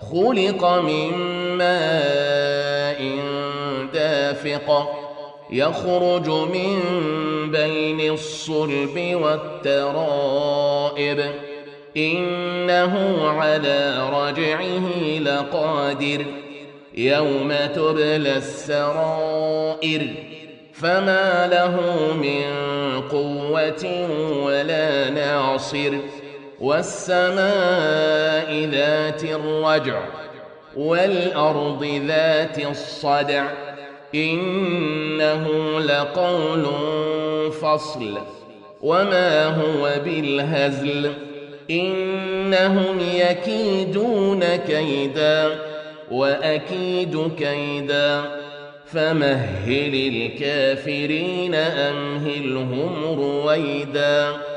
خلق من ماء دافق يخرج من بين الصلب والترائب إنه على رجعه لقادر يوم تبلى السرائر فما له من قوة ولا ناصر والسماء ذات الرجع والأرض ذات الصدع إنه لقول فصل وما هو بالهزل إنهم يكيدون كيدا وأكيد كيدا فمهل الكافرين أمهلهم رويداً